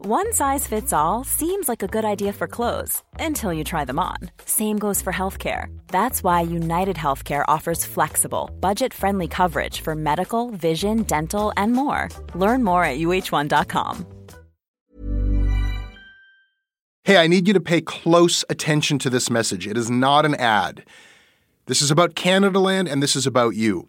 One size fits all seems like a good idea for clothes until you try them on. Same goes for healthcare. That's why United Healthcare offers flexible, budget-friendly coverage for medical, vision, dental, and more. Learn more at uh1.com. Hey, I need you to pay close attention to this message. It is not an ad. This is about Canadaland and this is about you.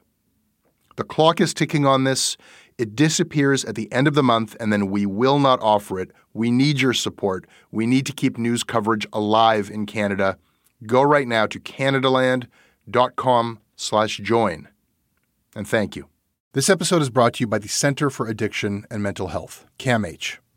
The clock is ticking on this. It disappears at the end of the month, and then we will not offer it. We need your support. We need to keep news coverage alive in Canada. Go right now to canadaland.com slash join. And thank you. This episode is brought to you by the Center for Addiction and Mental Health, CAMH.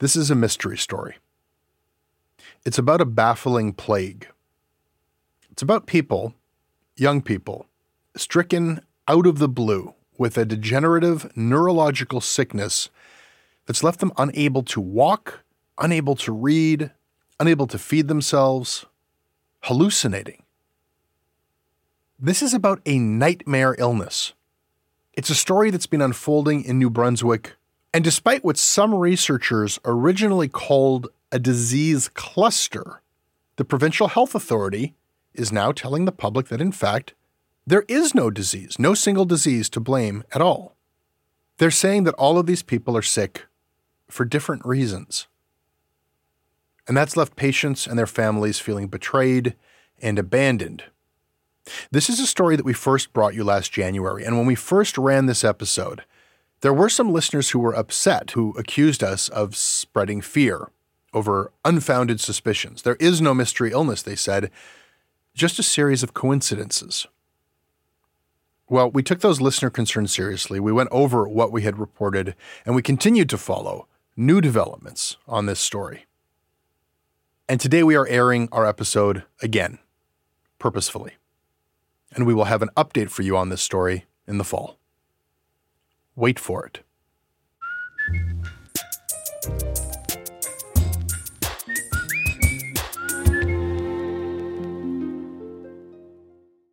This is a mystery story. It's about a baffling plague. It's about people, young people, stricken out of the blue with a degenerative neurological sickness that's left them unable to walk, unable to read, unable to feed themselves, hallucinating. This is about a nightmare illness. It's a story that's been unfolding in New Brunswick and despite what some researchers originally called a disease cluster, the Provincial Health Authority is now telling the public that, in fact, there is no disease, no single disease to blame at all. They're saying that all of these people are sick for different reasons. And that's left patients and their families feeling betrayed and abandoned. This is a story that we first brought you last January, and when we first ran this episode, there were some listeners who were upset, who accused us of spreading fear over unfounded suspicions. There is no mystery illness, they said, just a series of coincidences. Well, we took those listener concerns seriously. We went over what we had reported, and we continued to follow new developments on this story. And today we are airing our episode again, purposefully. And we will have an update for you on this story in the fall. Wait for it.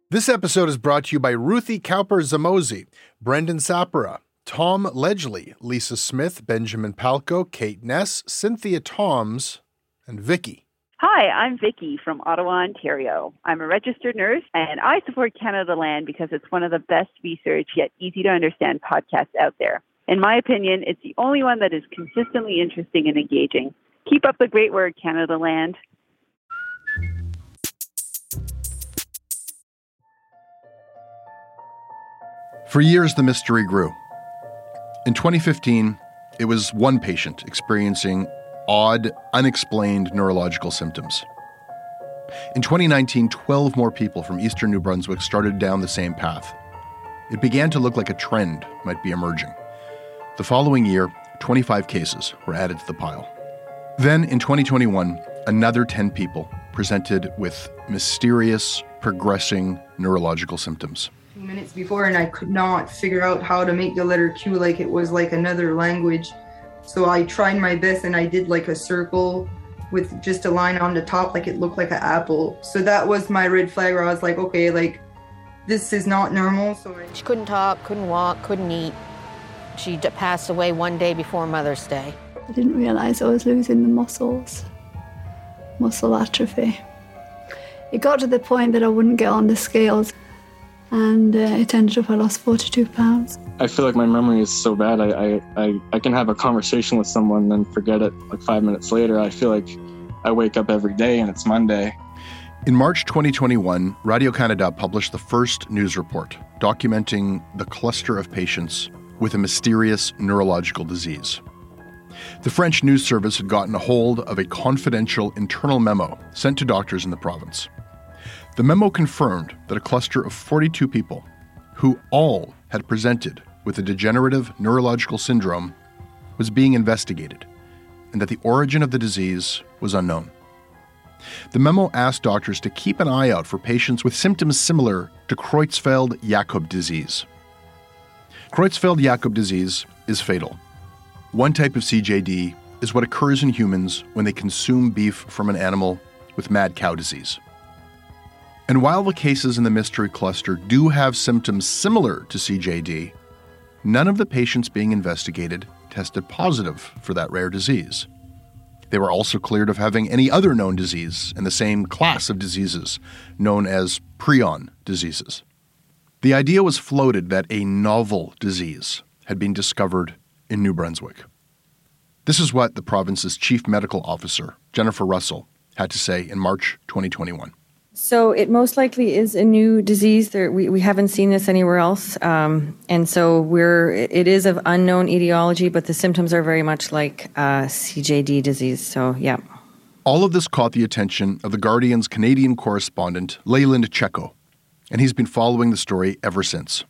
This episode is brought to you by Ruthie Cowper Zamozi, Brendan Sapera, Tom Ledgely, Lisa Smith, Benjamin Palco, Kate Ness, Cynthia Toms, and Vicky. Hi, I'm Vicki from Ottawa, Ontario. I'm a registered nurse and I support Canadaland because it's one of the best research yet easy to understand podcasts out there. In my opinion, it's the only one that is consistently interesting and engaging. Keep up the great work, Canadaland. For years, the mystery grew. In 2015, it was one patient experiencing odd, unexplained neurological symptoms. In 2019, 12 more people from eastern New Brunswick started down the same path. It began to look like a trend might be emerging. The following year, 25 cases were added to the pile. Then, in 2021, another 10 people presented with mysterious, progressing neurological symptoms. Minutes before, and I could not figure out how to make the letter Q like it was like another language. So I tried my best and I did like a circle with just a line on the top, like it looked like an apple. So that was my red flag where I was like, okay, like this is not normal. So I- she couldn't talk, couldn't walk, couldn't eat. She passed away one day before Mother's Day. I didn't realize I was losing the muscles, muscle atrophy. It got to the point that I wouldn't get on the scales, and uh, it ended up I lost 42 pounds. I feel like my memory is so bad. I, I, I, can have a conversation with someone and then forget it like five minutes later. I feel like I wake up every day and it's Monday. In March 2021, Radio Canada published the first news report documenting the cluster of patients with a mysterious neurological disease. The French news service had gotten a hold of a confidential internal memo sent to doctors in the province. The memo confirmed that a cluster of 42 people, who all had presented with a degenerative neurological syndrome, was being investigated, and that the origin of the disease was unknown. The memo asked doctors to keep an eye out for patients with symptoms similar to Creutzfeldt Jakob disease. Creutzfeldt Jakob disease is fatal. One type of CJD is what occurs in humans when they consume beef from an animal with mad cow disease. And while the cases in the mystery cluster do have symptoms similar to CJD, none of the patients being investigated tested positive for that rare disease. They were also cleared of having any other known disease in the same class of diseases, known as prion diseases. The idea was floated that a novel disease had been discovered in New Brunswick. This is what the province's chief medical officer, Jennifer Russell, had to say in March 2021. So it most likely is a new disease. There, we, we haven't seen this anywhere else, um, and so we're it is of unknown etiology, but the symptoms are very much like uh, CJD disease. So yeah. All of this caught the attention of the Guardian's Canadian correspondent Leyland Cecco, and he's been following the story ever since.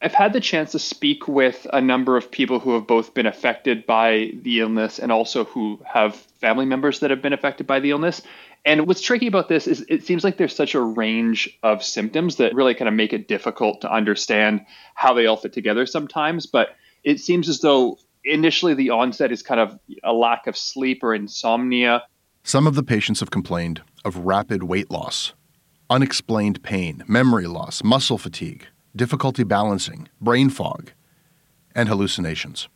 I've had the chance to speak with a number of people who have both been affected by the illness and also who have family members that have been affected by the illness. And what's tricky about this is it seems like there's such a range of symptoms that really kind of make it difficult to understand how they all fit together sometimes. But it seems as though initially the onset is kind of a lack of sleep or insomnia. Some of the patients have complained of rapid weight loss, unexplained pain, memory loss, muscle fatigue, difficulty balancing, brain fog, and hallucinations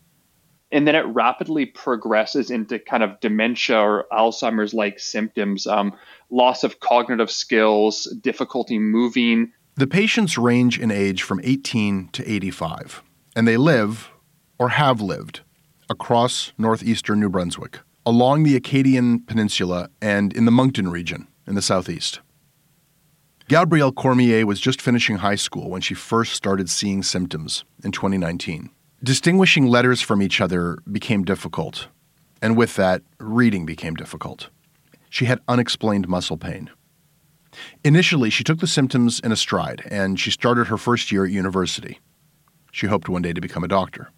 and then it rapidly progresses into kind of dementia or Alzheimer's like symptoms, um, loss of cognitive skills, difficulty moving. The patients range in age from 18 to 85, and they live or have lived across northeastern New Brunswick, along the Acadian Peninsula, and in the Moncton region in the southeast. Gabrielle Cormier was just finishing high school when she first started seeing symptoms in 2019. Distinguishing letters from each other became difficult, and with that, reading became difficult. She had unexplained muscle pain. Initially, she took the symptoms in a stride, and she started her first year at university. She hoped one day to become a doctor.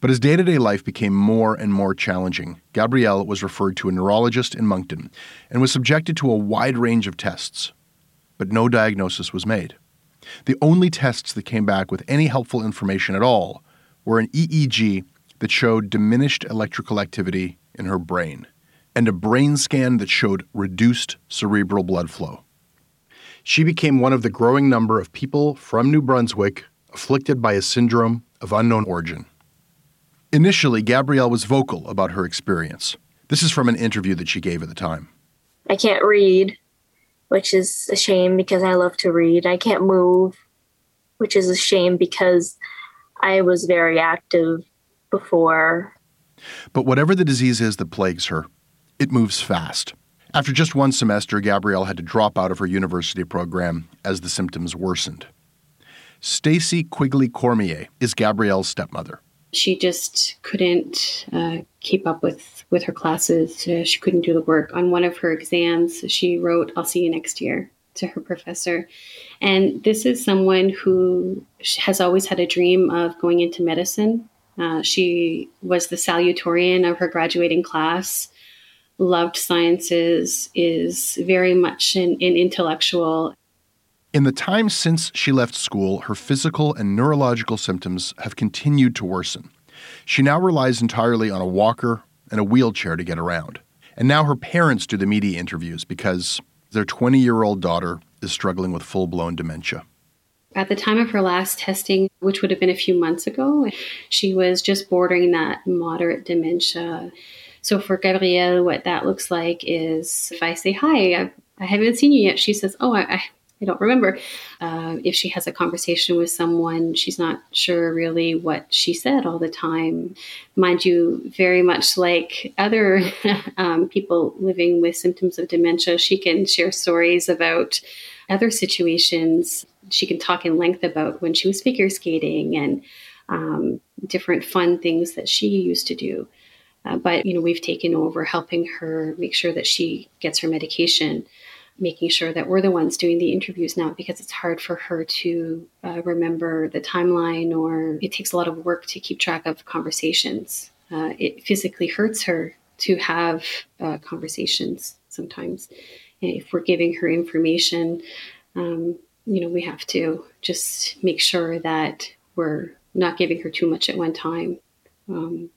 But as day to day life became more and more challenging, Gabrielle was referred to a neurologist in Moncton and was subjected to a wide range of tests, but no diagnosis was made. The only tests that came back with any helpful information at all were an EEG that showed diminished electrical activity in her brain and a brain scan that showed reduced cerebral blood flow. She became one of the growing number of people from New Brunswick afflicted by a syndrome of unknown origin. Initially, Gabrielle was vocal about her experience. This is from an interview that she gave at the time. I can't read which is a shame because I love to read. I can't move, which is a shame because I was very active before. But whatever the disease is that plagues her, it moves fast. After just one semester, Gabrielle had to drop out of her university program as the symptoms worsened. Stacy Quigley Cormier is Gabrielle's stepmother. She just couldn't uh, keep up with with her classes. Uh, she couldn't do the work. On one of her exams, she wrote, "I'll see you next year." to her professor. And this is someone who has always had a dream of going into medicine. Uh, she was the salutatorian of her graduating class. loved sciences, is very much an, an intellectual. In the time since she left school, her physical and neurological symptoms have continued to worsen. She now relies entirely on a walker and a wheelchair to get around. And now her parents do the media interviews because their 20 year old daughter is struggling with full blown dementia. At the time of her last testing, which would have been a few months ago, she was just bordering that moderate dementia. So for Gabrielle, what that looks like is if I say, Hi, I, I haven't seen you yet, she says, Oh, I, I don't remember. Uh, if she has a conversation with someone, she's not sure really what she said all the time. Mind you, very much like other um, people living with symptoms of dementia, she can share stories about other situations. She can talk in length about when she was figure skating and um, different fun things that she used to do. Uh, but you know, we've taken over helping her make sure that she gets her medication making sure that we're the ones doing the interviews now because it's hard for her to uh, remember the timeline or it takes a lot of work to keep track of conversations. Uh, it physically hurts her to have uh, conversations sometimes. If we're giving her information, um, you know, we have to just make sure that we're not giving her too much at one time. Um,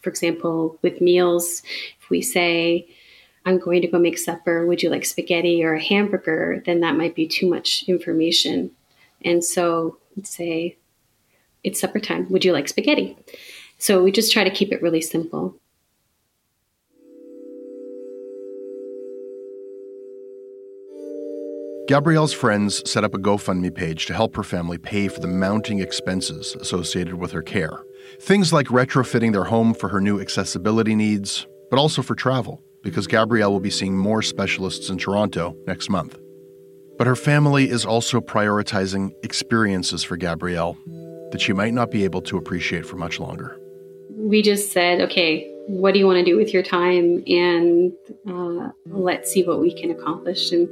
for example, with meals, if we say, I'm going to go make supper. Would you like spaghetti or a hamburger? Then that might be too much information. And so let's say, it's supper time. Would you like spaghetti? So we just try to keep it really simple. Gabrielle's friends set up a GoFundMe page to help her family pay for the mounting expenses associated with her care. Things like retrofitting their home for her new accessibility needs, but also for travel because Gabrielle will be seeing more specialists in Toronto next month. But her family is also prioritizing experiences for Gabrielle that she might not be able to appreciate for much longer. We just said, okay, what do you want to do with your time? And uh, let's see what we can accomplish. And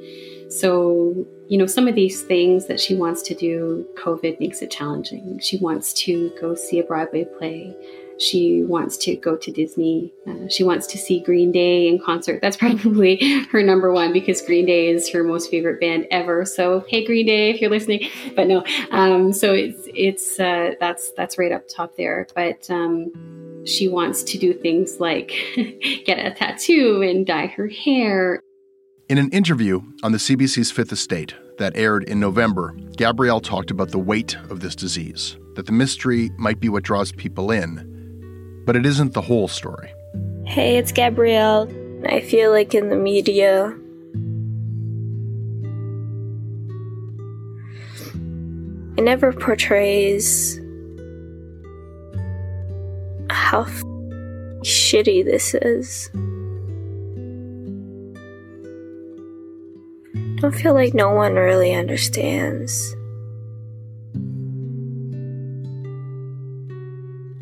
so, you know, some of these things that she wants to do, COVID makes it challenging. She wants to go see a Broadway play. She wants to go to Disney. Uh, she wants to see Green Day in concert. That's probably her number one because Green Day is her most favorite band ever. So hey, Green Day, if you're listening, but no. Um, so it's it's uh, that's that's right up top there. But um, she wants to do things like get a tattoo and dye her hair. In an interview on the CBC's Fifth Estate that aired in November, Gabrielle talked about the weight of this disease, that the mystery might be what draws people in, but it isn't the whole story. Hey, it's Gabrielle. I feel like in the media, it never portrays how f- shitty this is. I don't feel like no one really understands.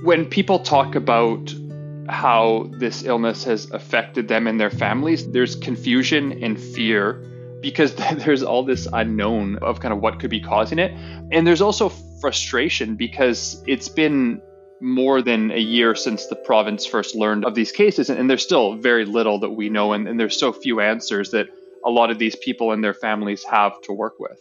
When people talk about how this illness has affected them and their families, there's confusion and fear because there's all this unknown of kind of what could be causing it. And there's also frustration because it's been more than a year since the province first learned of these cases, and there's still very little that we know, and, and there's so few answers that a lot of these people and their families have to work with.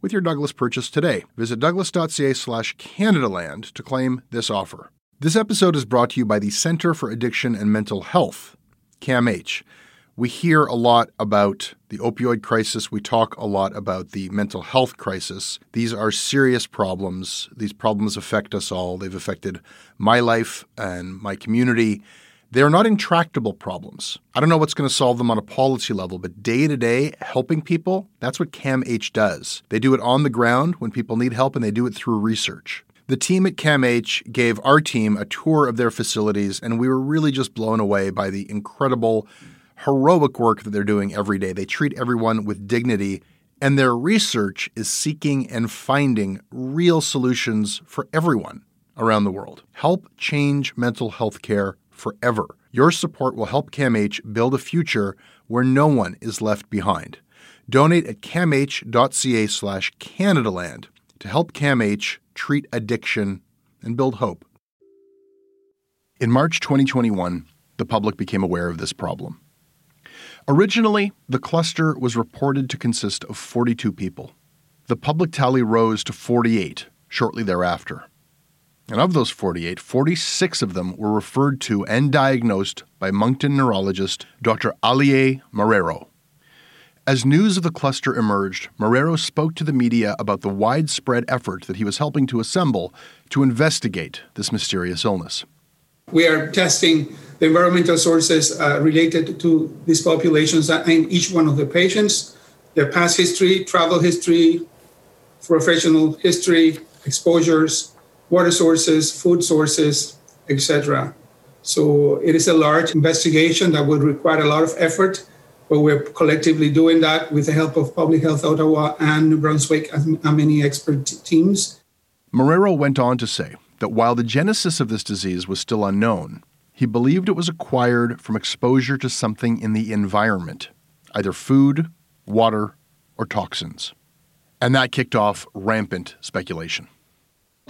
with your Douglas purchase today. Visit douglas.ca slash Canadaland to claim this offer. This episode is brought to you by the Center for Addiction and Mental Health CAMH. We hear a lot about the opioid crisis. We talk a lot about the mental health crisis. These are serious problems. These problems affect us all. They've affected my life and my community. They're not intractable problems. I don't know what's going to solve them on a policy level, but day to day, helping people, that's what CAMH does. They do it on the ground when people need help, and they do it through research. The team at CAMH gave our team a tour of their facilities, and we were really just blown away by the incredible heroic work that they're doing every day. They treat everyone with dignity, and their research is seeking and finding real solutions for everyone around the world. Help change mental health care forever. Your support will help CAMH build a future where no one is left behind. Donate at camh.ca slash Canadaland to help CAMH treat addiction and build hope. In March 2021, the public became aware of this problem. Originally, the cluster was reported to consist of 42 people. The public tally rose to 48 shortly thereafter. And of those 48, 46 of them were referred to and diagnosed by Moncton neurologist Dr. Alier Marrero. As news of the cluster emerged, Marrero spoke to the media about the widespread effort that he was helping to assemble to investigate this mysterious illness. We are testing the environmental sources uh, related to these populations in each one of the patients, their past history, travel history, professional history, exposures, water sources, food sources, etc. So it is a large investigation that would require a lot of effort, but we're collectively doing that with the help of Public Health Ottawa and New Brunswick and many expert teams. Marrero went on to say that while the genesis of this disease was still unknown, he believed it was acquired from exposure to something in the environment, either food, water, or toxins. And that kicked off rampant speculation.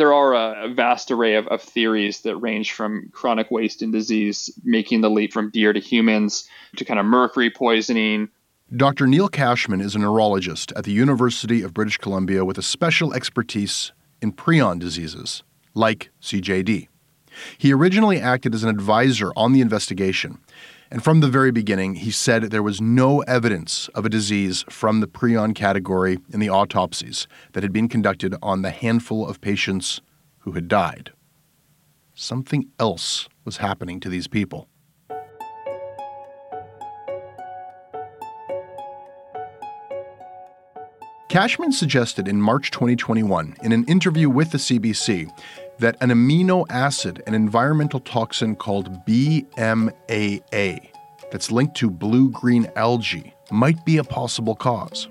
There are a vast array of, of theories that range from chronic wasting disease, making the leap from deer to humans, to kind of mercury poisoning, Dr. Neil Cashman is a neurologist at the University of British Columbia with a special expertise in prion diseases like CJD. He originally acted as an advisor on the investigation, and from the very beginning, he said there was no evidence of a disease from the prion category in the autopsies that had been conducted on the handful of patients who had died. Something else was happening to these people. Cashman suggested in March 2021 in an interview with the CBC that an amino acid, an environmental toxin called BMAA, that's linked to blue green algae, might be a possible cause.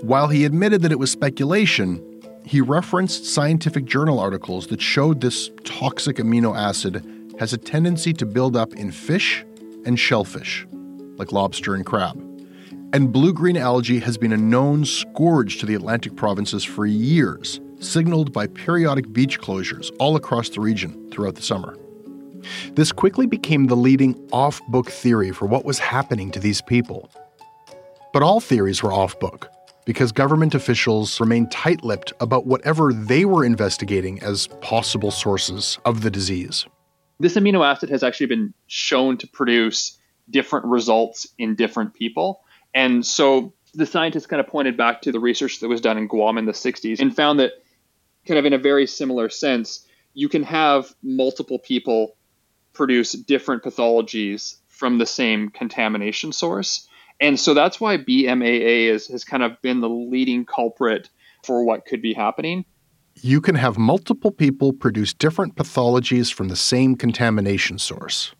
While he admitted that it was speculation, he referenced scientific journal articles that showed this toxic amino acid has a tendency to build up in fish and shellfish, like lobster and crab. And blue green algae has been a known scourge to the Atlantic provinces for years, signaled by periodic beach closures all across the region throughout the summer. This quickly became the leading off book theory for what was happening to these people. But all theories were off book because government officials remained tight lipped about whatever they were investigating as possible sources of the disease. This amino acid has actually been shown to produce different results in different people. And so the scientists kind of pointed back to the research that was done in Guam in the 60s and found that, kind of in a very similar sense, you can have multiple people produce different pathologies from the same contamination source. And so that's why BMAA is, has kind of been the leading culprit for what could be happening. You can have multiple people produce different pathologies from the same contamination source.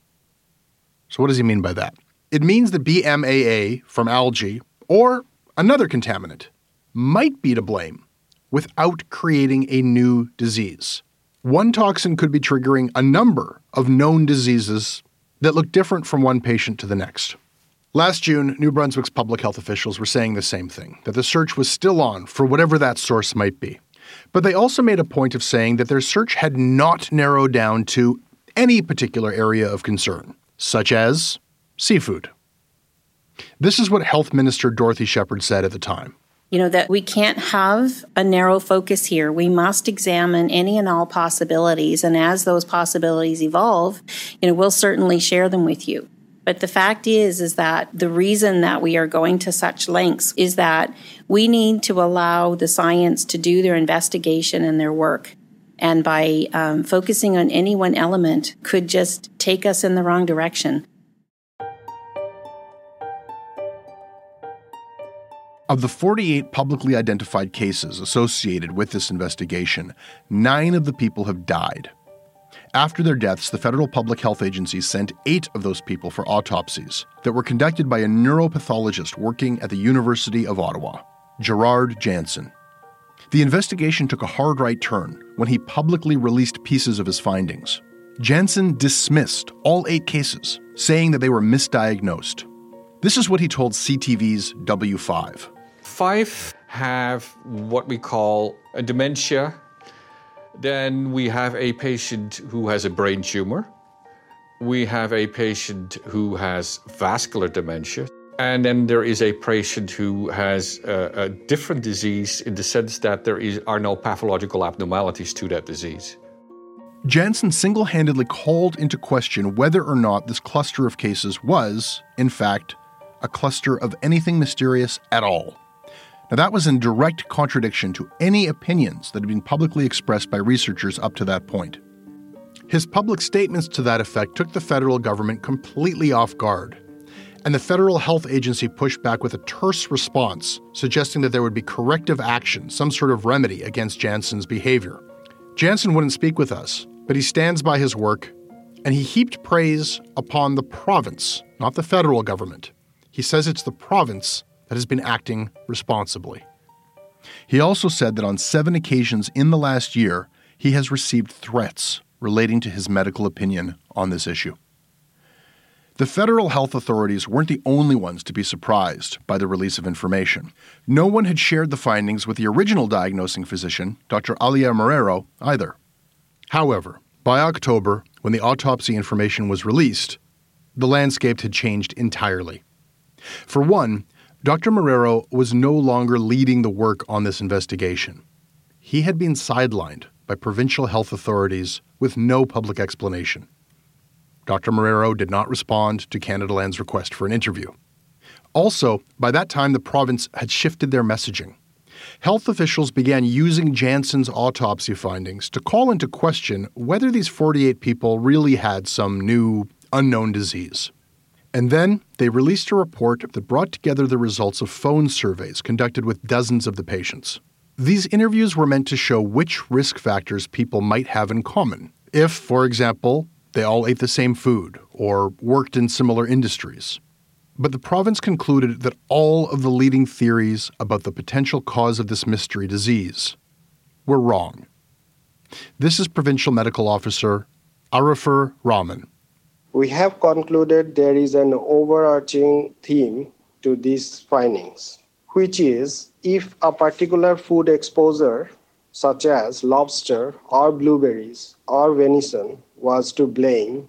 So, what does he mean by that? It means that BMAA from algae or another contaminant might be to blame without creating a new disease. One toxin could be triggering a number of known diseases that look different from one patient to the next. Last June, New Brunswick's public health officials were saying the same thing that the search was still on for whatever that source might be. But they also made a point of saying that their search had not narrowed down to any particular area of concern, such as seafood. This is what Health Minister Dorothy Shephard said at the time. You know, that we can't have a narrow focus here. We must examine any and all possibilities. And as those possibilities evolve, you know, we'll certainly share them with you. But the fact is, is that the reason that we are going to such lengths is that we need to allow the science to do their investigation and their work. And by um, focusing on any one element could just take us in the wrong direction. Of the 48 publicly identified cases associated with this investigation, nine of the people have died. After their deaths, the federal public health agency sent eight of those people for autopsies that were conducted by a neuropathologist working at the University of Ottawa, Gerard Jansen. The investigation took a hard right turn when he publicly released pieces of his findings. Jansen dismissed all eight cases, saying that they were misdiagnosed. This is what he told CTV's W5. Five have what we call a dementia. Then we have a patient who has a brain tumor. We have a patient who has vascular dementia. And then there is a patient who has a, a different disease in the sense that there is, are no pathological abnormalities to that disease. Jansen single handedly called into question whether or not this cluster of cases was, in fact, a cluster of anything mysterious at all. Now, that was in direct contradiction to any opinions that had been publicly expressed by researchers up to that point. His public statements to that effect took the federal government completely off guard, and the Federal Health Agency pushed back with a terse response, suggesting that there would be corrective action, some sort of remedy against Jansen's behavior. Jansen wouldn't speak with us, but he stands by his work, and he heaped praise upon the province, not the federal government. He says it's the province that has been acting responsibly. He also said that on seven occasions in the last year, he has received threats relating to his medical opinion on this issue. The federal health authorities weren't the only ones to be surprised by the release of information. No one had shared the findings with the original diagnosing physician, Dr. Alier Marrero, either. However, by October, when the autopsy information was released, the landscape had changed entirely. For one, Dr. Marrero was no longer leading the work on this investigation. He had been sidelined by provincial health authorities with no public explanation. Dr. Marrero did not respond to Canadaland's request for an interview. Also, by that time, the province had shifted their messaging. Health officials began using Jansen's autopsy findings to call into question whether these 48 people really had some new, unknown disease. And then they released a report that brought together the results of phone surveys conducted with dozens of the patients. These interviews were meant to show which risk factors people might have in common. If, for example, they all ate the same food or worked in similar industries. But the province concluded that all of the leading theories about the potential cause of this mystery disease were wrong. This is Provincial Medical Officer Arifur Rahman we have concluded there is an overarching theme to these findings, which is if a particular food exposure, such as lobster or blueberries or venison, was to blame,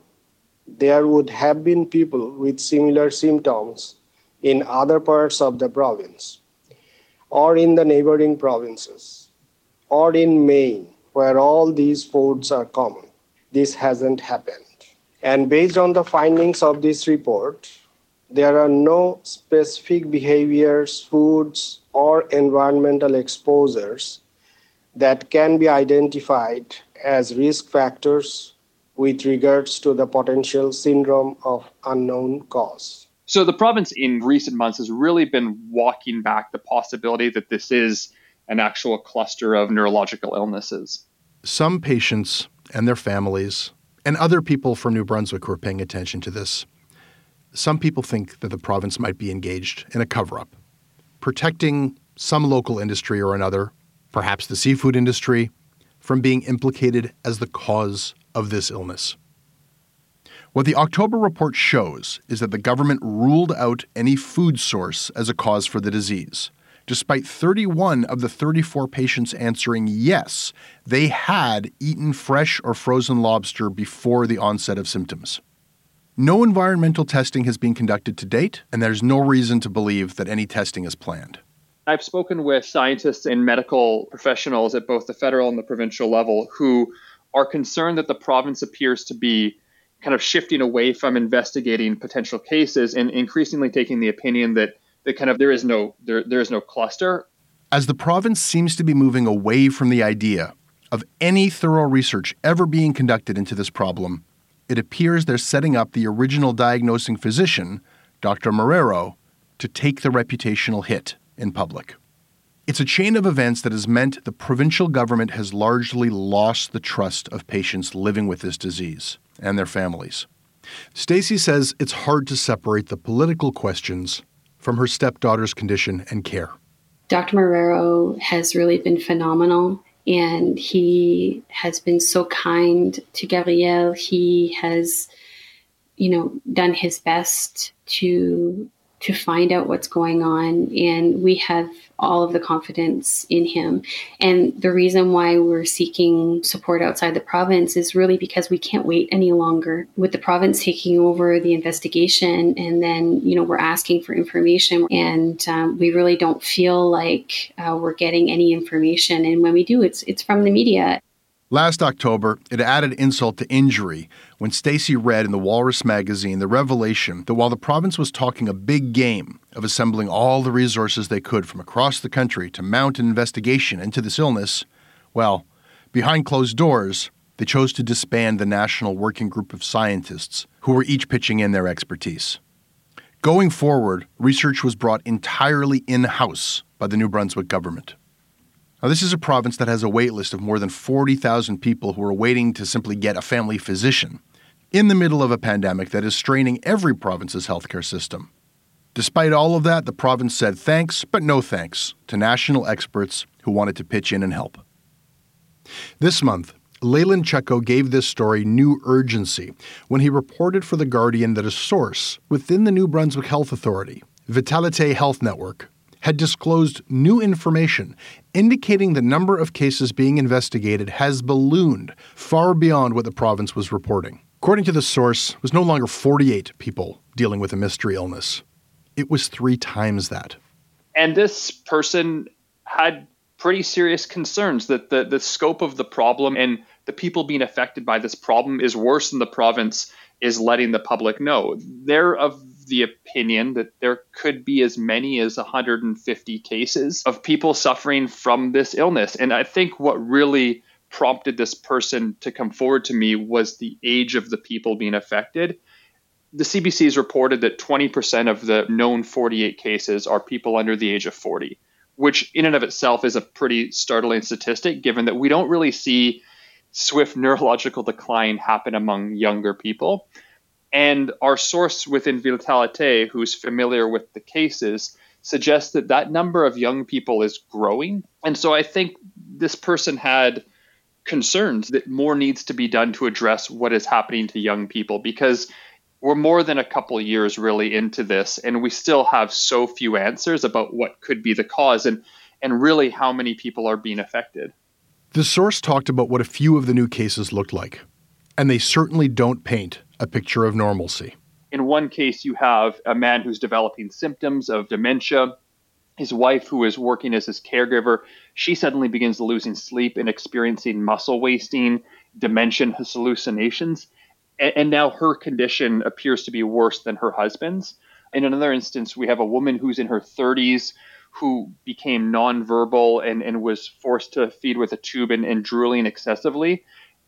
there would have been people with similar symptoms in other parts of the province, or in the neighboring provinces, or in Maine, where all these foods are common. This hasn't happened. And based on the findings of this report, there are no specific behaviors, foods, or environmental exposures that can be identified as risk factors with regards to the potential syndrome of unknown cause. So, the province in recent months has really been walking back the possibility that this is an actual cluster of neurological illnesses. Some patients and their families and other people from New Brunswick who are paying attention to this. Some people think that the province might be engaged in a cover up, protecting some local industry or another, perhaps the seafood industry, from being implicated as the cause of this illness. What the October report shows is that the government ruled out any food source as a cause for the disease, despite 31 of the 34 patients answering yes, they had eaten fresh or frozen lobster before the onset of symptoms. No environmental testing has been conducted to date, and there's no reason to believe that any testing is planned. I've spoken with scientists and medical professionals at both the federal and the provincial level who are concerned that the province appears to be kind of shifting away from investigating potential cases and increasingly taking the opinion that that kind of there is no there there is no cluster. As the province seems to be moving away from the idea of any thorough research ever being conducted into this problem, it appears they're setting up the original diagnosing physician, Dr. Marrero, to take the reputational hit in public. It's a chain of events that has meant the provincial government has largely lost the trust of patients living with this disease and their families. Stacy says it's hard to separate the political questions from her stepdaughter's condition and care. Dr. Marrero has really been phenomenal and he has been so kind to Gabrielle. He has, you know, done his best to to find out what's going on and we have all of the confidence in him. And the reason why we're seeking support outside the province is really because we can't wait any longer. With the province taking over the investigation, and then, you know, we're asking for information, and um, we really don't feel like uh, we're getting any information. And when we do, it's it's from the media. Last October, it added insult to injury when Stacy read in the Walrus magazine the revelation that while the province was talking a big game of assembling all the resources they could from across the country to mount an investigation into this illness, well, behind closed doors, they chose to disband the national working group of scientists who were each pitching in their expertise. Going forward, research was brought entirely in house by the New Brunswick government. Now, this is a province that has a wait list of more than 40,000 people who are waiting to simply get a family physician in the middle of a pandemic that is straining every province's healthcare system. Despite all of that, the province said thanks, but no thanks, to national experts who wanted to pitch in and help. This month, Leyland Cecco gave this story new urgency when he reported for The Guardian that a source within the New Brunswick Health Authority, Vitalite Health Network, had disclosed new information indicating the number of cases being investigated has ballooned far beyond what the province was reporting. According to the source, it was no longer 48 people dealing with a mystery illness. It was 3 times that. And this person had pretty serious concerns that the, the scope of the problem and the people being affected by this problem is worse than the province is letting the public know. They're of the opinion that there could be as many as 150 cases of people suffering from this illness. And I think what really prompted this person to come forward to me was the age of the people being affected. The CBC has reported that 20% of the known 48 cases are people under the age of 40, which in and of itself is a pretty startling statistic given that we don't really see swift neurological decline happen among younger people. And our source within Vitalite, who's familiar with the cases, suggests that that number of young people is growing. And so I think this person had concerns that more needs to be done to address what is happening to young people because we're more than a couple years really into this and we still have so few answers about what could be the cause and and really how many people are being affected. The source talked about what a few of the new cases looked like, and they certainly don't paint a picture of normalcy. In one case, you have a man who's developing symptoms of dementia. His wife, who is working as his caregiver, she suddenly begins losing sleep and experiencing muscle wasting, dementia, hallucinations. And, now her condition appears to be worse than her husband's. In another instance, we have a woman who's in her 30s who became nonverbal and, and was forced to feed with a tube and, and drooling excessively.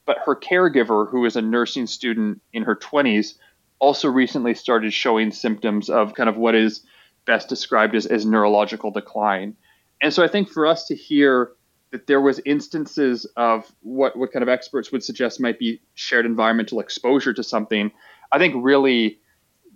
But her caregiver, who is a nursing student in her 20s, also recently started showing symptoms of kind of what is best described as, as neurological decline. And so I think for us to hear that there was instances of what, what kind of experts would suggest might be shared environmental exposure to something, I think really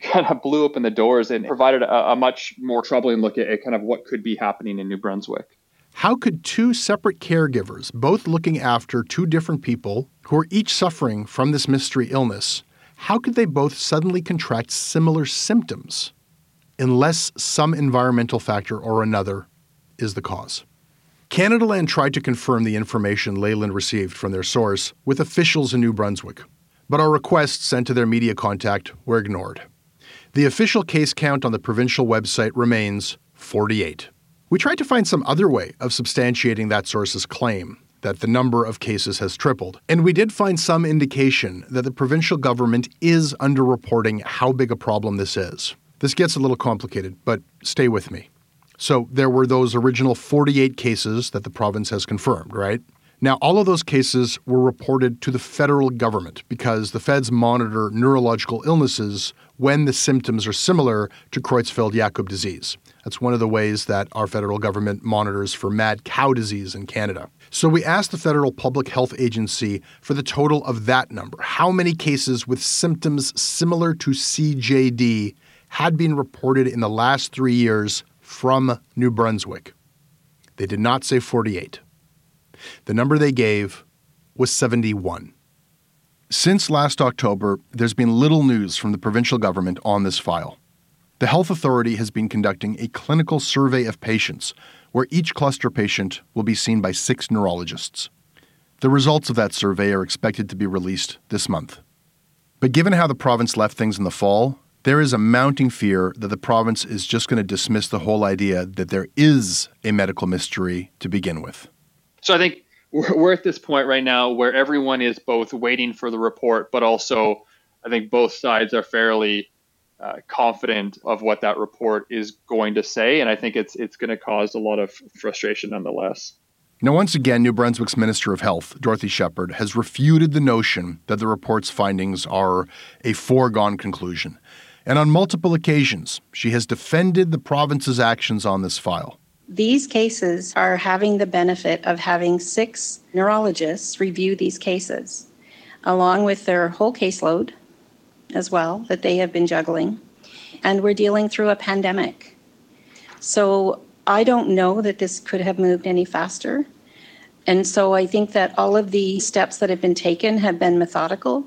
kind of blew open the doors and provided a, a much more troubling look at, at kind of what could be happening in New Brunswick. How could two separate caregivers, both looking after two different people who are each suffering from this mystery illness, how could they both suddenly contract similar symptoms unless some environmental factor or another is the cause? Canadaland tried to confirm the information Leyland received from their source with officials in New Brunswick, but our requests sent to their media contact were ignored. The official case count on the provincial website remains 48. We tried to find some other way of substantiating that source's claim, that the number of cases has tripled. And we did find some indication that the provincial government is underreporting how big a problem this is. This gets a little complicated, but stay with me. So there were those original 48 cases that the province has confirmed, right? Now, all of those cases were reported to the federal government because the feds monitor neurological illnesses when the symptoms are similar to Creutzfeldt Jakob disease. That's one of the ways that our federal government monitors for mad cow disease in Canada. So we asked the federal public health agency for the total of that number. How many cases with symptoms similar to CJD had been reported in the last three years from New Brunswick? They did not say 48. The number they gave was 71. Since last October, there's been little news from the provincial government on this file. The health authority has been conducting a clinical survey of patients where each cluster patient will be seen by six neurologists. The results of that survey are expected to be released this month. But given how the province left things in the fall, there is a mounting fear that the province is just going to dismiss the whole idea that there is a medical mystery to begin with. So I think we're, at this point right now where everyone is both waiting for the report, but also I think both sides are fairly uh, confident of what that report is going to say, and I think it's it's going to cause a lot of frustration nonetheless. Now, once again, New Brunswick's Minister of Health, Dorothy Shephard, has refuted the notion that the report's findings are a foregone conclusion. And on multiple occasions, she has defended the province's actions on this file. These cases are having the benefit of having six neurologists review these cases, along with their whole caseload as well that they have been juggling. And we're dealing through a pandemic. So I don't know that this could have moved any faster. And so I think that all of the steps that have been taken have been methodical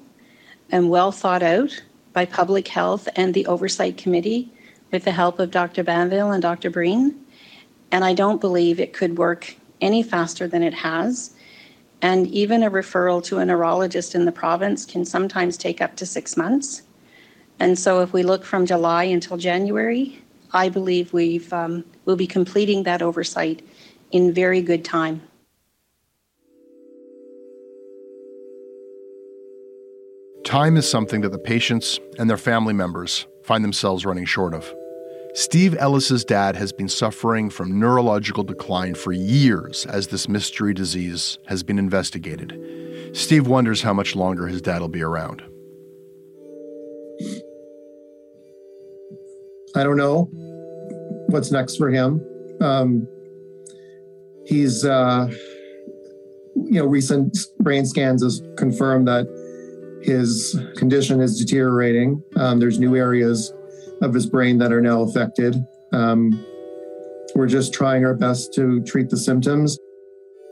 and well thought out by public health and the oversight committee with the help of Dr. Banville and Dr. Breen. And I don't believe it could work any faster than it has. And even a referral to a neurologist in the province can sometimes take up to six months. And so if we look from July until January, I believe we've um, we'll be completing that oversight in very good time. Time is something that the patients and their family members find themselves running short of. Steve Ellis's dad has been suffering from neurological decline for years as this mystery disease has been investigated. Steve wonders how much longer his dad will be around. I don't know what's next for him. Um, he's, uh, you know, recent brain scans has confirmed that his condition is deteriorating. Um, there's new areas of his brain that are now affected. Um, we're just trying our best to treat the symptoms.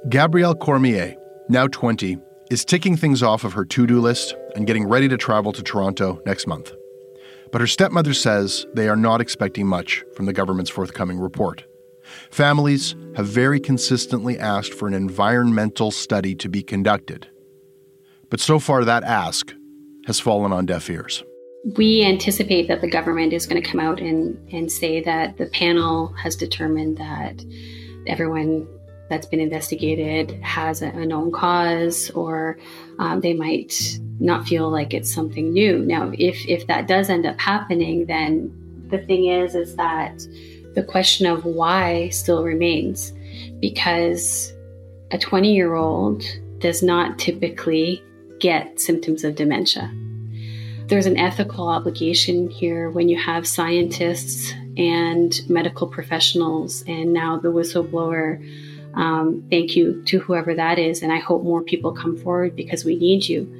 Gabrielle Cormier, now 20, is ticking things off of her to do list and getting ready to travel to Toronto next month. But her stepmother says they are not expecting much from the government's forthcoming report. Families have very consistently asked for an environmental study to be conducted. But so far, that ask has fallen on deaf ears we anticipate that the government is going to come out and, and say that the panel has determined that everyone that's been investigated has a, a known cause or um, they might not feel like it's something new. Now if if that does end up happening then the thing is is that the question of why still remains. Because a 20 year old does not typically get symptoms of dementia there's an ethical obligation here when you have scientists and medical professionals, and now the whistleblower. Um, thank you to whoever that is, and I hope more people come forward because we need you.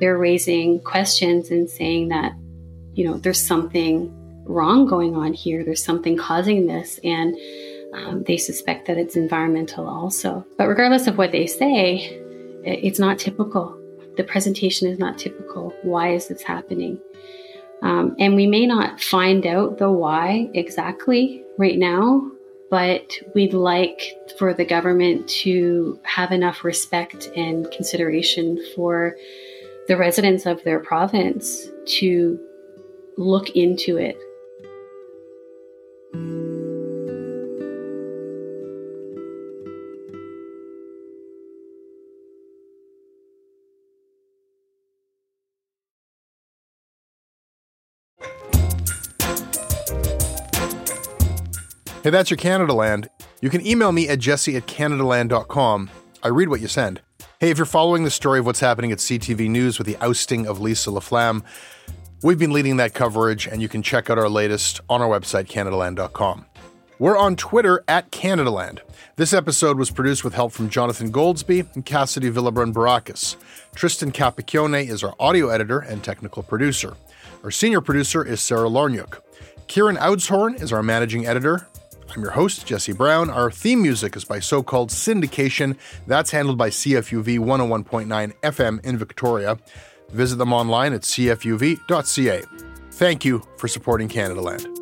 They're raising questions and saying that, you know, there's something wrong going on here, there's something causing this, and um, they suspect that it's environmental also. But regardless of what they say, it's not typical the presentation is not typical. Why is this happening? Um, and we may not find out the why exactly right now, but we'd like for the government to have enough respect and consideration for the residents of their province to look into it Hey, that's your Canadaland. You can email me at jesse at canadaland.com. I read what you send. Hey, if you're following the story of what's happening at CTV News with the ousting of Lisa LaFlamme, we've been leading that coverage, and you can check out our latest on our website, canadaland.com. We're on Twitter at Canadaland. This episode was produced with help from Jonathan Goldsbie and Cassidy Villabrun Baracus. Tristan Capacchione is our audio editor and technical producer. Our senior producer is Sarah Lorniuk. Kieran Oudshoorn is our managing editor. I'm your host, Jesse Brown. Our theme music is by so called syndication. That's handled by CFUV 101.9 FM in Victoria. Visit them online at cfuv.ca. Thank you for supporting Canadaland.